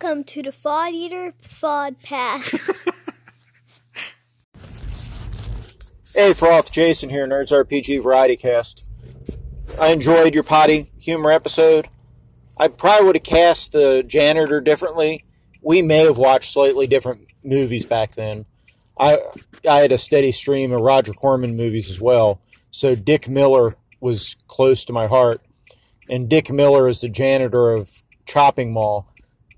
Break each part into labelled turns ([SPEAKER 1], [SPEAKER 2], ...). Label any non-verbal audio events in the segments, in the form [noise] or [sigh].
[SPEAKER 1] Welcome to the Thought Eater Fod Pass. [laughs]
[SPEAKER 2] Hey, Froth, Jason here, Nerds RPG Variety Cast. I enjoyed your potty humor episode. I probably would have cast the janitor differently. We may have watched slightly different movies back then. I I had a steady stream of Roger Corman movies as well, so Dick Miller was close to my heart. And Dick Miller is the janitor of Chopping Mall.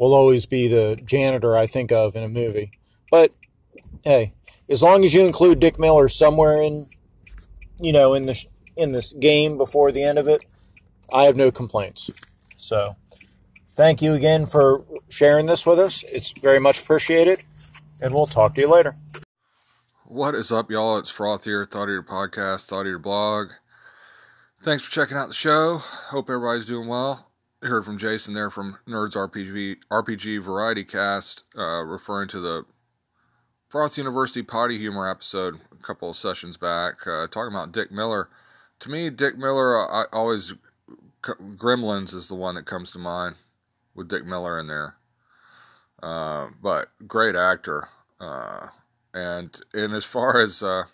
[SPEAKER 2] Will always be the janitor I think of in a movie. But hey, as long as you include Dick Miller somewhere in, you know, in this in this game before the end of it, I have no complaints. So, thank you again for sharing this with us. It's very much appreciated, and we'll talk to you later.
[SPEAKER 3] What is up, y'all? It's Froth here, Thought Eater Podcast, Thought Eater Blog. Thanks for checking out the show. Hope everybody's doing well. Heard from Jason there from Nerds RPG RPG Variety Cast, uh, referring to the Froth University potty humor episode a couple of sessions back, uh, talking about Dick Miller. To me, Dick Miller, I always Gremlins is the one that comes to mind with Dick Miller in there. Uh, but great actor. Uh, and and as far as uh,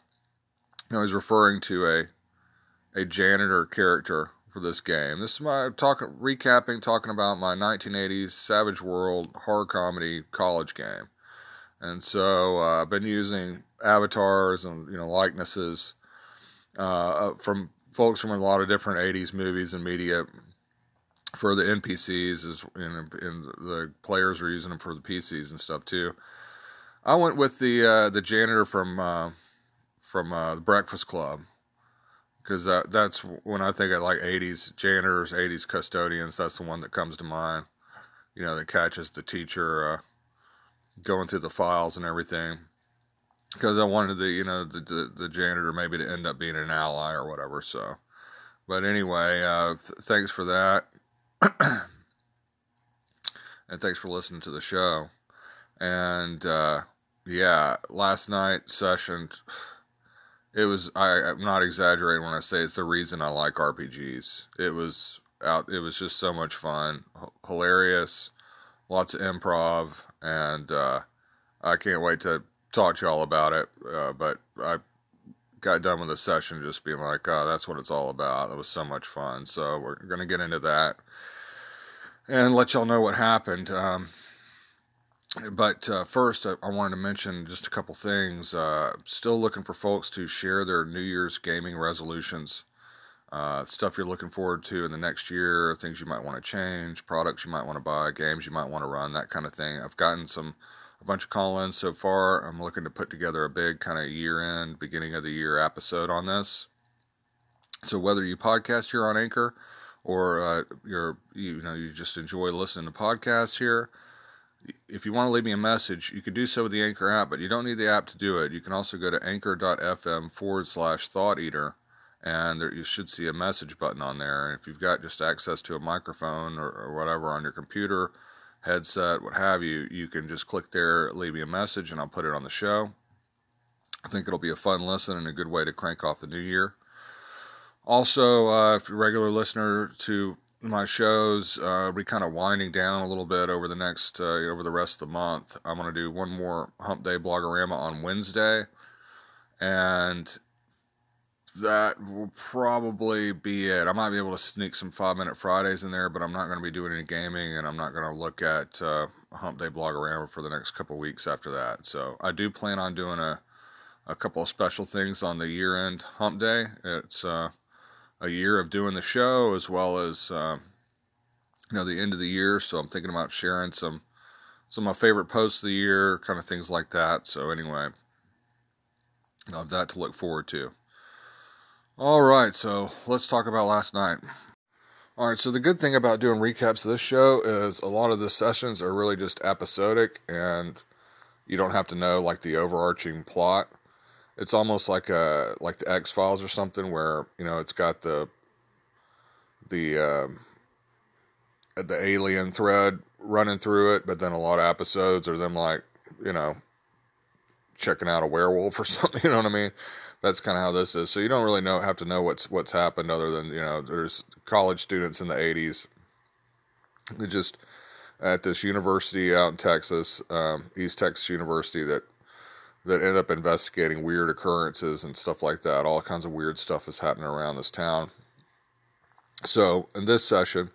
[SPEAKER 3] you know, he's referring to a a janitor character for this game. This is my talk recapping, talking about my 1980s Savage World horror comedy college game. And so uh, I've been using avatars and you know likenesses uh, from folks from a lot of different 80s movies and media for the NPCs as and, the players are using them for the PCs and stuff too. I went with the uh, the janitor from uh, from uh, the Breakfast Club because that's when I think of like 80s janitors, 80s custodians. That's the one that comes to mind. You know, that catches the teacher uh, going through the files and everything. Because I wanted the you know the, the, the janitor maybe to end up being an ally or whatever. So, but anyway, uh, th- thanks for that, [clears throat] and thanks for listening to the show. And uh, yeah, last night session, it was. I, I'm not exaggerating when I say it's the reason I like RPGs. It was out. It was just so much fun, H- hilarious, lots of improv, and uh, I can't wait to talk to y'all about it. Uh, but I got done with the session just being like, oh, that's what it's all about. It was so much fun. So we're gonna get into that and let y'all know what happened. Um, but uh, first, I, I, wanted to mention just a couple things. Uh, still looking for folks to share their New Year's gaming resolutions, uh, stuff you're looking forward to in the next year, things you might want to change, products you might want to buy, games you might want to run, that kind of thing. I've gotten some a bunch of call-ins so far. I'm looking to put together a big kind of year-end, beginning of the year episode on this. So whether you podcast here on Anchor or uh, you're you know you just enjoy listening to podcasts here if you want to leave me a message, you can do so with the Anchor app, but you don't need the app to do it. You can also go to anchor.fm forward slash thought eater, and there, you should see a message button on there. And if you've got just access to a microphone or, or whatever on your computer, headset, what have you, you can just click there, leave me a message, and I'll put it on the show. I think it'll be a fun listen and a good way to crank off the new year. Also, uh, if you're a regular listener to my shows uh, be kind of winding down a little bit over the next uh, over the rest of the month. I'm going to do one more Hump Day Blogorama on Wednesday, and that will probably be it. I might be able to sneak some five minute Fridays in there, but I'm not going to be doing any gaming, and I'm not going to look at uh, Hump Day Blogorama for the next couple weeks after that. So I do plan on doing a a couple of special things on the year end Hump Day. It's uh, a year of doing the show as well as uh, you know the end of the year. So I'm thinking about sharing some some of my favorite posts of the year, kind of things like that. So anyway, I have that to look forward to. All right, so let's talk about last night. All right, so the good thing about doing recaps of this show is a lot of the sessions are really just episodic and you don't have to know like the overarching plot it's almost like a like the X Files or something where you know it's got the the um, the alien thread running through it, but then a lot of episodes are them like you know checking out a werewolf [laughs] or something. You know what I mean? That's kind of how this is. So you don't really know have to know what's what's happened other than you know there's college students in the '80s that just at this university out in Texas, um, East Texas University, that that end up investigating weird occurrences and stuff like that. All kinds of weird stuff is happening around this town. So in this session,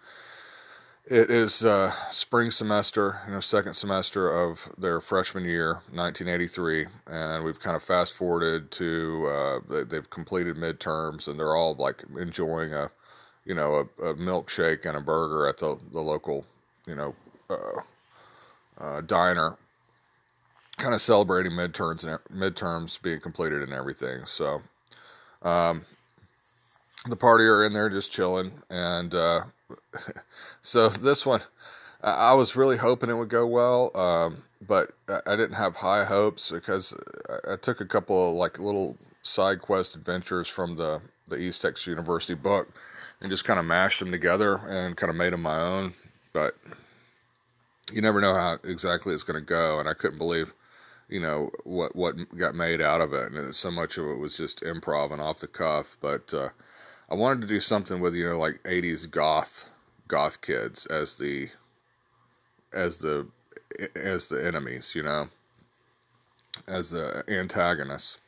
[SPEAKER 3] it is uh, spring semester, you know, second semester of their freshman year, 1983, and we've kind of fast forwarded to uh, they, have completed midterms, and they're all like enjoying a, you know, a, a milkshake and a burger at the the local, you know, uh, uh diner kind of celebrating midterms and midterms being completed and everything. So, um, the party are in there just chilling, and uh, [laughs] so this one, I was really hoping it would go well, um, but I didn't have high hopes because I took a couple of like little side quest adventures from the the East Texas University book and just kind of mashed them together and kind of made them my own. But you never know how exactly it's going to go, and I couldn't believe you know what what got made out of it, and so much of it was just improv and off the cuff. But uh, I wanted to do something with you know like '80s goth goth kids as the as the as the enemies, you know, as the antagonists.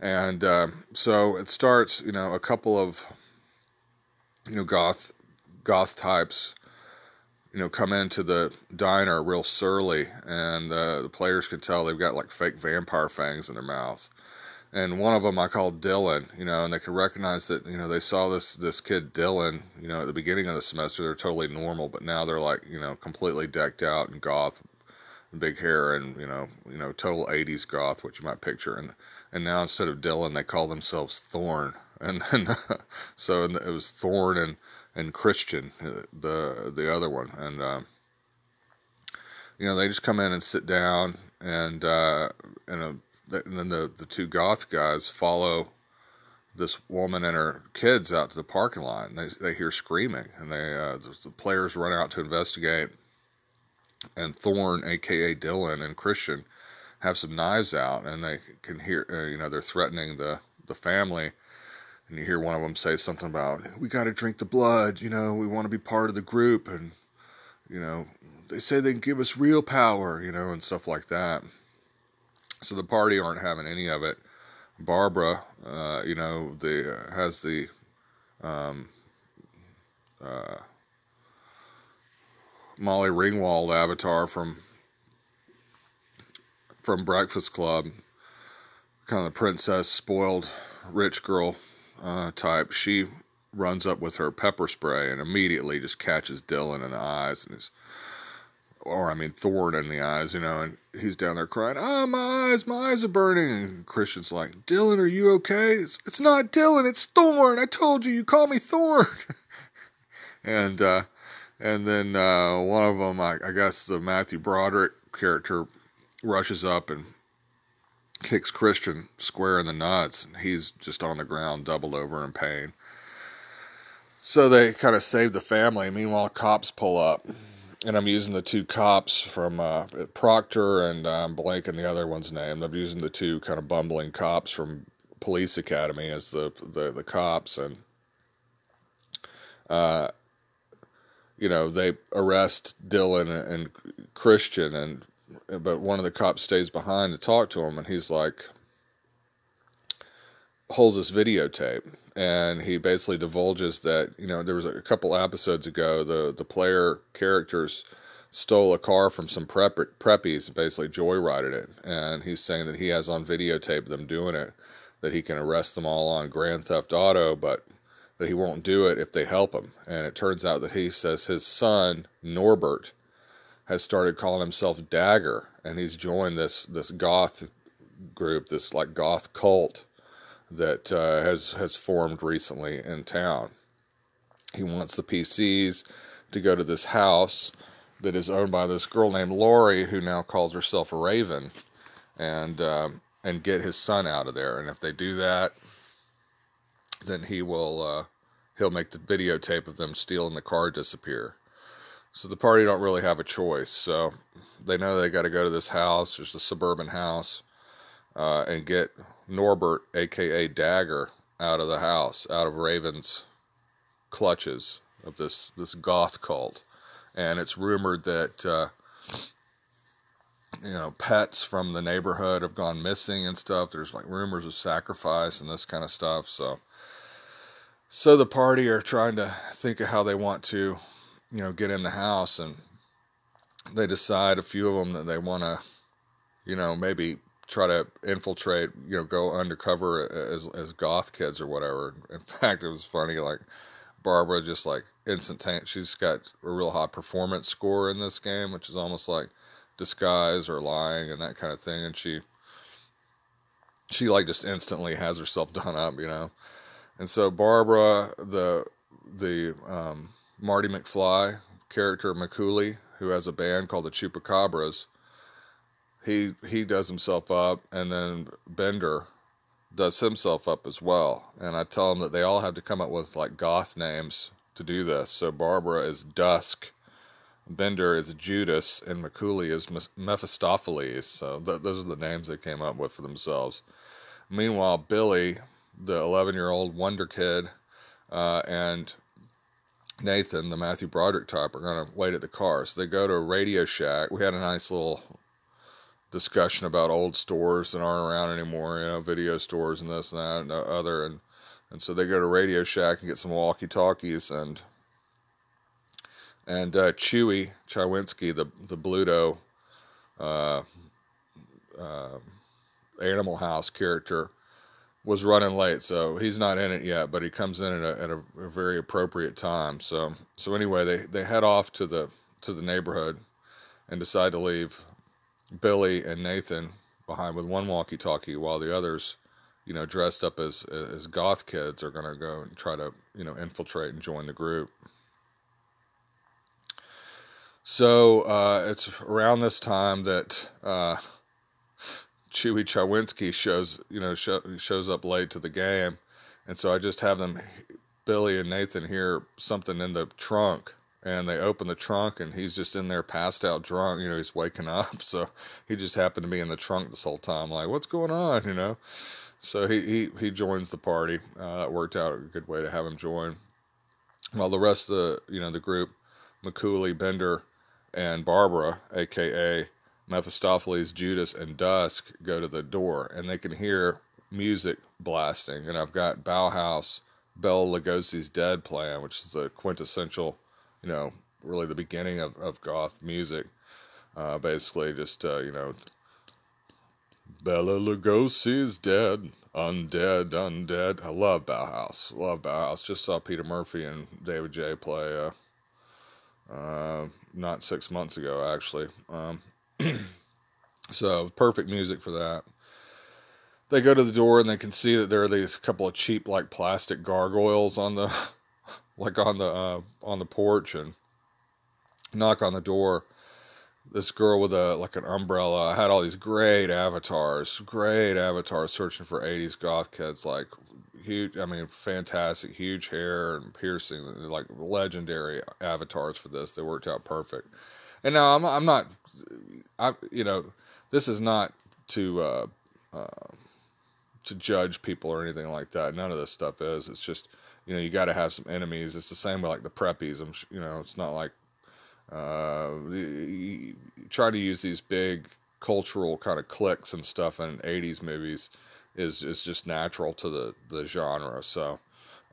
[SPEAKER 3] And uh, so it starts, you know, a couple of you know goth goth types you know, come into the diner real surly, and uh, the players can tell they've got like fake vampire fangs in their mouths. And one of them I called Dylan, you know, and they could recognize that, you know, they saw this this kid Dylan, you know, at the beginning of the semester they're totally normal, but now they're like, you know, completely decked out in goth, and big hair, and you know, you know, total '80s goth, what you might picture. And and now instead of Dylan, they call themselves Thorn, and [laughs] then so it was Thorn and and Christian, uh, the the other one, and um, you know they just come in and sit down, and uh, and, a, and then the the two goth guys follow this woman and her kids out to the parking lot. And they they hear screaming, and they uh, the, the players run out to investigate. And Thorn, aka Dylan, and Christian have some knives out, and they can hear, uh, you know, they're threatening the the family and you hear one of them say something about we got to drink the blood you know we want to be part of the group and you know they say they can give us real power you know and stuff like that. So the party aren't having any of it. Barbara uh, you know the has the um, uh, molly ringwald avatar from from breakfast club. Kind of the princess spoiled rich girl uh, type, she runs up with her pepper spray and immediately just catches Dylan in the eyes and is, or I mean Thorn in the eyes, you know, and he's down there crying, "Ah, my eyes, my eyes are burning." And Christian's like, "Dylan, are you okay?" It's, it's not Dylan, it's Thorn. I told you, you call me Thorn. [laughs] and uh, and then uh, one of them, I, I guess the Matthew Broderick character, rushes up and kicks Christian square in the nuts, and he's just on the ground, doubled over in pain. So they kind of save the family. Meanwhile, cops pull up, and I'm using the two cops from uh, Proctor and um, blanking the other one's name. I'm using the two kind of bumbling cops from Police Academy as the the, the cops, and uh, you know they arrest Dylan and Christian and but one of the cops stays behind to talk to him, and he's like, holds this videotape, and he basically divulges that you know there was a couple episodes ago the the player characters stole a car from some prep, preppies and basically joyrided it, and he's saying that he has on videotape them doing it, that he can arrest them all on grand theft auto, but that he won't do it if they help him. And it turns out that he says his son Norbert has started calling himself Dagger, and he's joined this this goth group, this like goth cult that uh, has has formed recently in town. He wants the PCs to go to this house that is owned by this girl named Lori, who now calls herself a Raven, and um, and get his son out of there. And if they do that, then he will uh, he'll make the videotape of them stealing the car disappear. So the party don't really have a choice. So they know they got to go to this house. There's a suburban house, uh, and get Norbert, aka Dagger, out of the house, out of Raven's clutches of this this goth cult. and it's rumored that uh, you know pets from the neighborhood have gone missing and stuff. There's like rumors of sacrifice and this kind of stuff. So, so the party are trying to think of how they want to, you know, get in the house, and they decide a few of them that they want to, you know, maybe try to infiltrate, you know, go undercover as as goth kids or whatever. In [laughs] fact, it was funny, like Barbara just like instantaneous. She's got a real high performance score in this game, which is almost like disguise or lying and that kind of thing. And she, she like just instantly has herself [laughs] done up, you know. And so Barbara, the the um, Marty McFly character McCooley, who has a band called the Chupacabras, he he does himself up, and then Bender does himself up as well. And I tell them that they all have to come up with like goth names to do this. So Barbara is Dusk, Bender is Judas, and McCooley is Mephistopheles. So th- those are the names they came up with for themselves. Meanwhile, Billy, the 11 year old wonder kid, uh, and Nathan, the Matthew Broderick type, are going to wait at the car. So they go to a Radio Shack. We had a nice little discussion about old stores that aren't around anymore, you know, video stores and this and that and other. And, and so they go to Radio Shack and get some walkie talkies and and uh, Chewy Chawinski, the the Bluto uh, uh, Animal House character, was running late, so he's not in it yet. But he comes in at a, at a, a very appropriate time. So so anyway, they they head off to the to the neighborhood and decide to leave Billy and Nathan behind with one walkie-talkie, while the others, you know, dressed up as as goth kids, are going to go and try to you know infiltrate and join the group. So uh, it's around this time that uh, Chewy Chawinski shows, you know, show, shows up late to the game, and so I just have them, Billy and Nathan, hear something in the trunk, and they open the trunk, and he's just in there, passed out, drunk. You know, he's waking up, [laughs] so he just happened to be in the trunk this whole time. Like, what's going on? You know, so he he he joins the party. Uh, it worked out a good way to have him join, while the rest of the you know the group, McCooley, Bender and Barbara, aka Mephistopheles, Judas, and Dusk, go to the door and they can hear music blasting. And I've got Bauhaus, Bela Lugosi's Dead playing, which is the quintessential, you know, really the beginning of, of goth music. Uh, basically, just, uh, you know, Bela Lugosi's dead, undead, undead. I love Bauhaus. Love Bauhaus. Just saw Peter Murphy and David J play uh, uh, not six months ago, actually. Um, [clears throat] so perfect music for that. They go to the door and they can see that there are these couple of cheap like plastic gargoyles on the [laughs] like on the uh, on the porch and knock on the door. This girl with a like an umbrella. I had all these great avatars, great avatars searching for 80s goth kids like huge. I mean, fantastic, huge hair and piercing, like legendary avatars for this. They worked out perfect. And now I'm I'm not, I you know, this is not to uh, uh, to judge people or anything like that. None of this stuff is. It's just you know you got to have some enemies. It's the same with like the preppies. I'm you know it's not like uh, try to use these big cultural kind of clicks and stuff in 80s movies is is just natural to the the genre. So.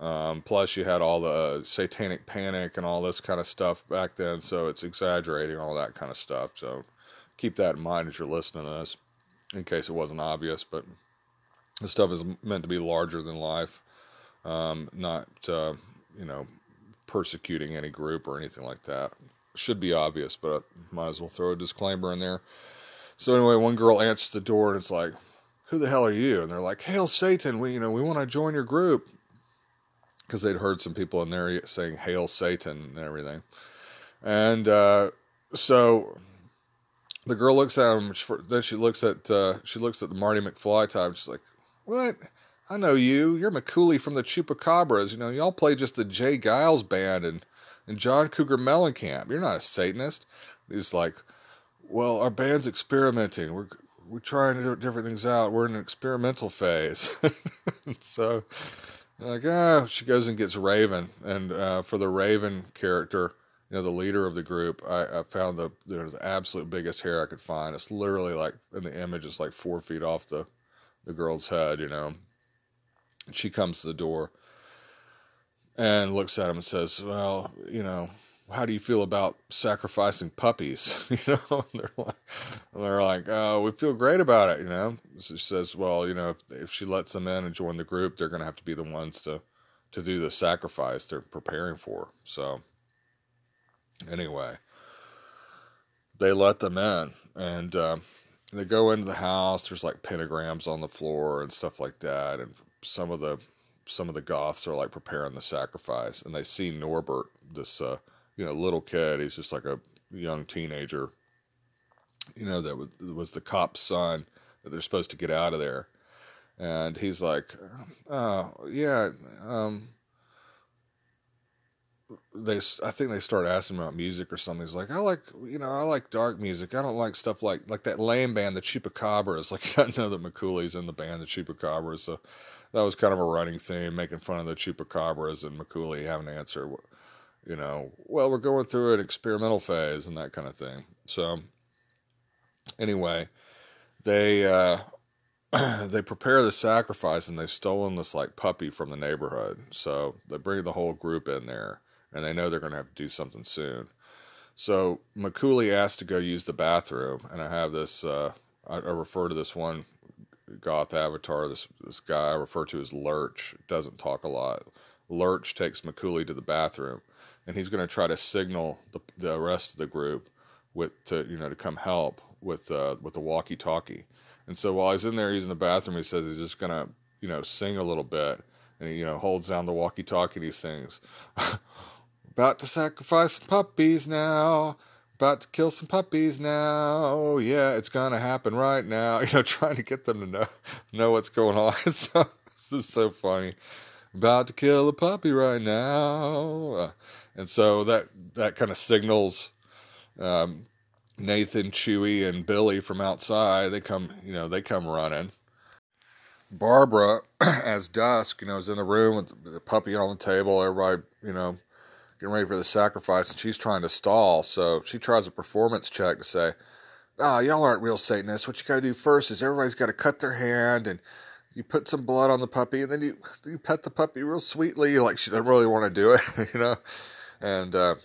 [SPEAKER 3] Um, plus, you had all the satanic panic and all this kind of stuff back then, so it's exaggerating all that kind of stuff. So keep that in mind as you're listening to this, in case it wasn't obvious. But the stuff is meant to be larger than life, um, not uh, you know persecuting any group or anything like that. Should be obvious, but I might as well throw a disclaimer in there. So anyway, one girl answers the door and it's like, who the hell are you? And they're like, hail Satan, we, you know, we want to join your group. Because they'd heard some people in there saying hail Satan and everything. And uh, so the girl looks at him. Then she looks at uh, she looks at the Marty McFly type. She's like, "What? I know you. You're McCooley from the Chupacabras. You know, y'all play just the J. Geils band and and John Cougar Mellencamp. You're not a Satanist." He's like, "Well, our band's experimenting. We're we're trying different things out. We're in an experimental phase. [laughs] so, like, oh, she goes and gets Raven, and uh, for the Raven character, you know, the leader of the group, I, I found the the absolute biggest hair I could find. It's literally like in the image, it's like four feet off the the girl's head, you know. And she comes to the door and looks at him and says, "Well, you know, how do you feel about sacrificing puppies?" [laughs] you know, they're like, they're like, "Oh, we feel great about it," you know. She says, "Well, you know, if, if she lets them in and join the group, they're going to have to be the ones to to do the sacrifice they're preparing for." So anyway, they let them in and. Um, they go into the house. There's like pentagrams on the floor and stuff like that, and some of the some of the goths are like preparing the sacrifice, and they see Norbert, this uh, you know little kid. He's just like a young teenager, you know that was, was the cop's son that they're supposed to get out of there, and he's like, oh yeah, um, they I think they start asking about music or something. He's like, I like you know I like dark music. I don't like stuff like like that lame band, the Chupacabras. [laughs] Like doesn't know that McCooley's in the band, the Chupacabras. So that was kind of a running theme, making fun of the Chupacabras and McCooley having to answer, you know, well we're going through an experimental phase and that kind of thing. So anyway, they uh, [clears throat] they prepare the sacrifice and they've stolen this like puppy from the neighborhood. So they bring the whole group in there and they know they're going to have to do something soon. So McCooley asked to go use the bathroom, and I have this. Uh, I, I, refer to this one goth avatar. This this guy I refer to as Lurch. Doesn't talk a lot. Lurch takes McCooley to the bathroom, and he's going to try to signal the the rest of the group with to you know to come help with uh, with the walkie-talkie. And so while he's in there he's in the bathroom, he says he's just going to you know sing a little bit, and he you know holds down the walkie-talkie and he sings. [laughs] About to sacrifice some puppies now. About to kill some puppies now. Oh Yeah, it's gonna happen right now. [laughs] You know, trying to get them to know know what's going on. [laughs] so, this is so funny. About to kill a puppy right now. Uh, and so that that kind of signals um, Nathan, Chewy, and Billy from outside. They come, you know, they come running. Barbara, [clears throat] as dusk, you know, is in the room with the puppy on the table. Everybody, you know, getting ready for the sacrifice, and she's trying to stall. So she tries a performance check to say, "Oh, y'all aren't real Satanists. What you got to do first is everybody's got to cut their hand, and you put some blood on the puppy, and then you you pet the puppy real sweetly, like she doesn't really want to do it, [laughs] you know." And uh,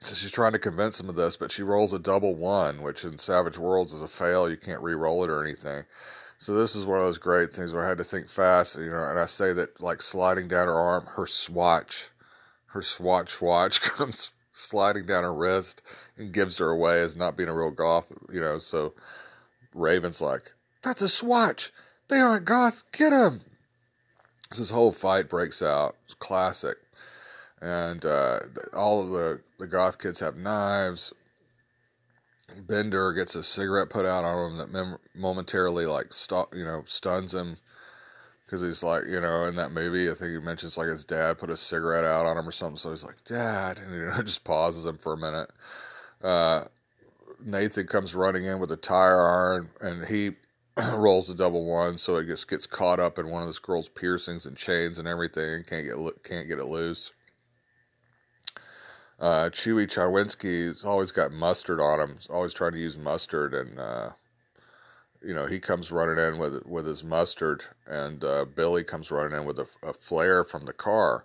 [SPEAKER 3] so she's trying to convince him of this, but she rolls a double one, which in Savage Worlds is a fail. You can't re-roll it or anything. So this is one of those great things where I had to think fast, you know. And I say that like sliding down her arm, her swatch her swatch watch [laughs] comes sliding down her wrist and gives her away as not being a real goth, you know. So Raven's like, "That's a swatch. They aren't goths. Get him!" So this whole fight breaks out. It's classic, and uh, all of the the goth kids have knives. Bender gets a cigarette put out on him that mem- momentarily like stop, you know, stuns him because he's like, you know, in that movie, I think he mentions like his dad put a cigarette out on him or something. So he's like, Dad, and you know, [laughs] just pauses him for a minute. Uh, Nathan comes running in with a tire iron, and he [clears throat] rolls a double one, so it just gets caught up in one of this girl's piercings and chains and everything, can't get can't get it loose. Uh, Chewy Chawinski's always got mustard on him. He's always trying to use mustard, and uh, you know, he comes running in with with his mustard, and uh, Billy comes running in with a, a, flare from the car.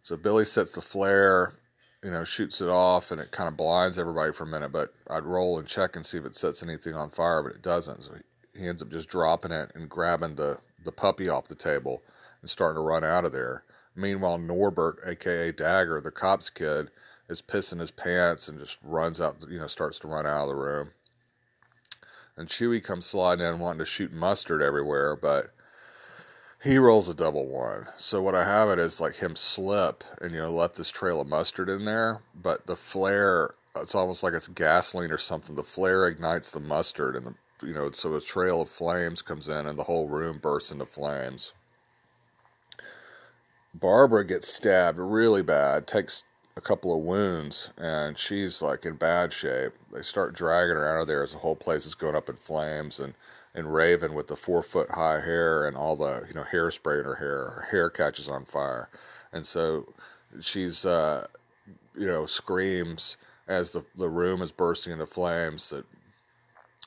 [SPEAKER 3] So Billy sets the flare, you know, shoots it off, and it kind of blinds everybody for a minute. But I'd roll and check and see if it sets anything on fire, but it doesn't. So he, ends up just dropping it and grabbing the the puppy off the table and starting to run out of there. Meanwhile, Norbert, aka Dagger, the cop's kid, is pissing his pants and just runs out, you know, starts to run out of the room and Chewy comes sliding in wanting to shoot mustard everywhere, but he rolls a double one. So what I have it is like him slip and you know left this trail of mustard in there, but the flare it's almost like it's gasoline or something. The flare ignites the mustard and the you know so a trail of flames comes in and the whole room bursts into flames. Barbara gets stabbed really bad, takes a couple of wounds and she's like in bad shape. They start dragging her out of there as the whole place is going up in flames and and Raven with the four foot high hair and all the you know hairspray in her hair, her hair catches on fire, and so she's uh, you know, screams as the the room is bursting into flames that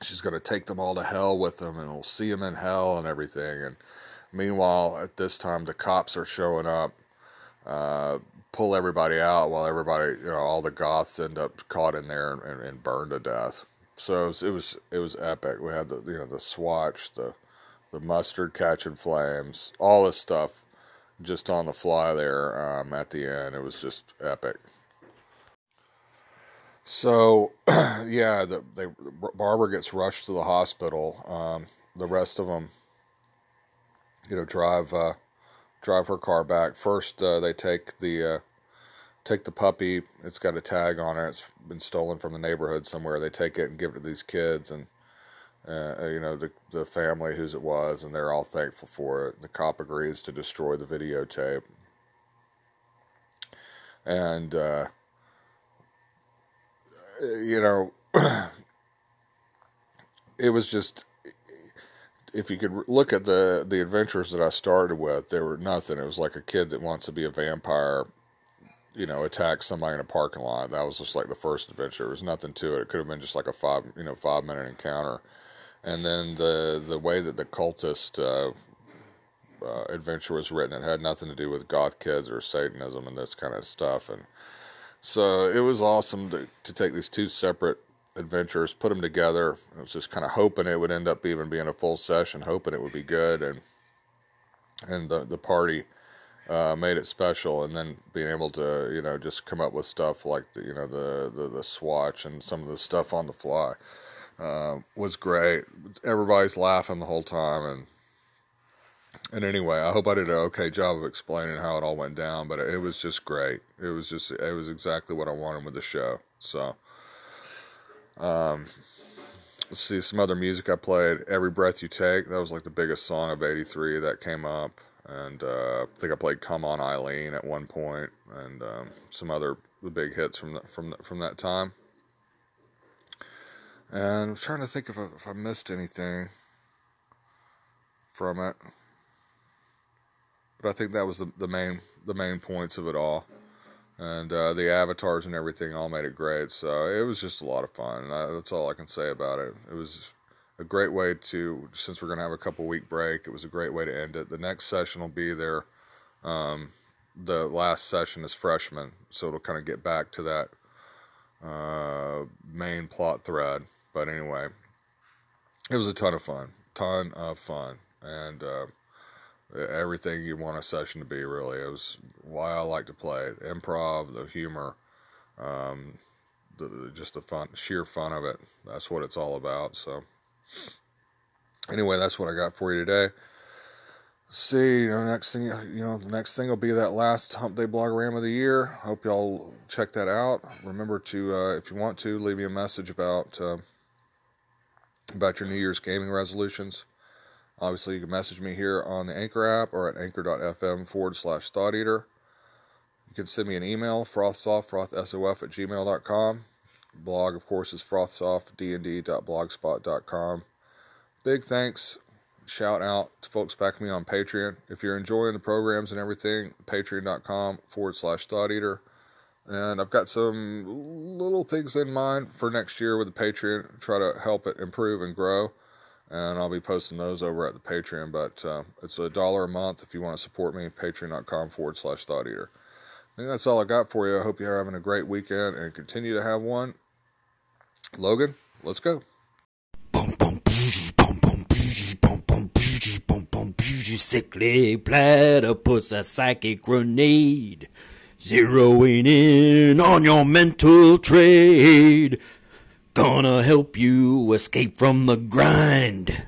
[SPEAKER 3] she's going to take them all to hell with them and we'll see them in hell and everything. And meanwhile, at this time, the cops are showing up, uh, pull everybody out while everybody, you know, all the goths end up caught in there and, and, and burned to death. So it was, it was, it was epic. We had the you know the swatch, the the mustard catching flames, all this stuff just on the fly there um, at the end. It was just epic. So, [clears throat] yeah, the, they, Barbara gets rushed to the hospital. Um, the rest of them, you know, drive uh, drive her car back. First, uh, they take the uh, take the puppy. It's got a tag on it. It's been stolen from the neighborhood somewhere. They take it and give it to these kids, and uh, you know the the family whose it was, and they're all thankful for it. The cop agrees to destroy the videotape, and uh, you know, [clears throat] it was just if you could look at the the adventures that I started with, there were nothing. It was like a kid that wants to be a vampire, you know, attack somebody in a parking lot. That was just like the first adventure. There was nothing to it. It could have been just like a five, you know, five minute encounter. And then the the way that the cultist uh, uh, adventure was written, it had nothing to do with goth kids or Satanism and this kind of stuff. And so it was awesome to, to take these two separate adventures, put them together. I was just kind of hoping it would end up even being a full session, hoping it would be good, and and the the party uh, made it special. And then being able to you know just come up with stuff like the you know the the, the swatch and some of the stuff on the fly uh, was great. Everybody's laughing the whole time, and and anyway, I hope I did an okay job of explaining how it all went down, but it was just great. It was just, it was exactly what I wanted with the show. So, um, let's see some other music I played. Every Breath You Take, that was like the biggest song of 83 that came up. And, uh, I think I played Come On Eileen at one point and, um, some other the big hits from the, from the, from that time. And I'm trying to think if I, if I missed anything from it but I think that was the, the main the main points of it all, and uh, the avatars and everything all made it great. So it was just a lot of fun. I, that's all I can say about it. It was a great way to since we're gonna have a couple week break. It was a great way to end it. The next session will be there. Um, the last session is freshman, so it'll kind of get back to that uh, main plot thread. But anyway, it was a ton of fun, ton of fun, and. Uh, everything you want a session to be. Really, it was why I like to play it. Improv, the humor, um, the, the, just the fun, sheer fun of it. That's what it's all about. So, anyway, that's what I got for you today. See, you know, next thing, you know, the next thing will be that last Hump Day Blog Ram of the year. Hope y'all check that out. Remember to, uh, if you want to, leave me a message about uh, about your New Year's gaming resolutions. Obviously, you can message me here on the Anchor app or at anchor.fm forward slash thought eater. You can send me an email, frothsoft, frothsof at gmail.com. Blog, of course, is frothsoftdnd.blogspot.com. Big thanks, shout out to folks backing me on Patreon. If you're enjoying the programs and everything, patreon.com forward slash thought eater. And I've got some little things in mind for next year with the Patreon, try to help it improve and grow and I'll be posting those over at the Patreon. But uh, it's a dollar a month if you want to support me. Patreon.com forward slash Thought Eater. I think that's all I got for you. I hope you're having a great weekend and continue to have one. Logan, let's go.
[SPEAKER 4] Sickly platypus, a psychic grenade, zeroing in on your mental trade. Gonna help you escape from the grind.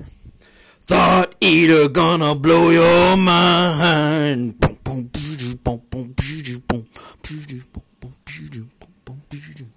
[SPEAKER 4] Thought eater gonna blow your mind. Boom, boom, boom, boom, boom, boom, boom, boom, boom, boom, boom, boom.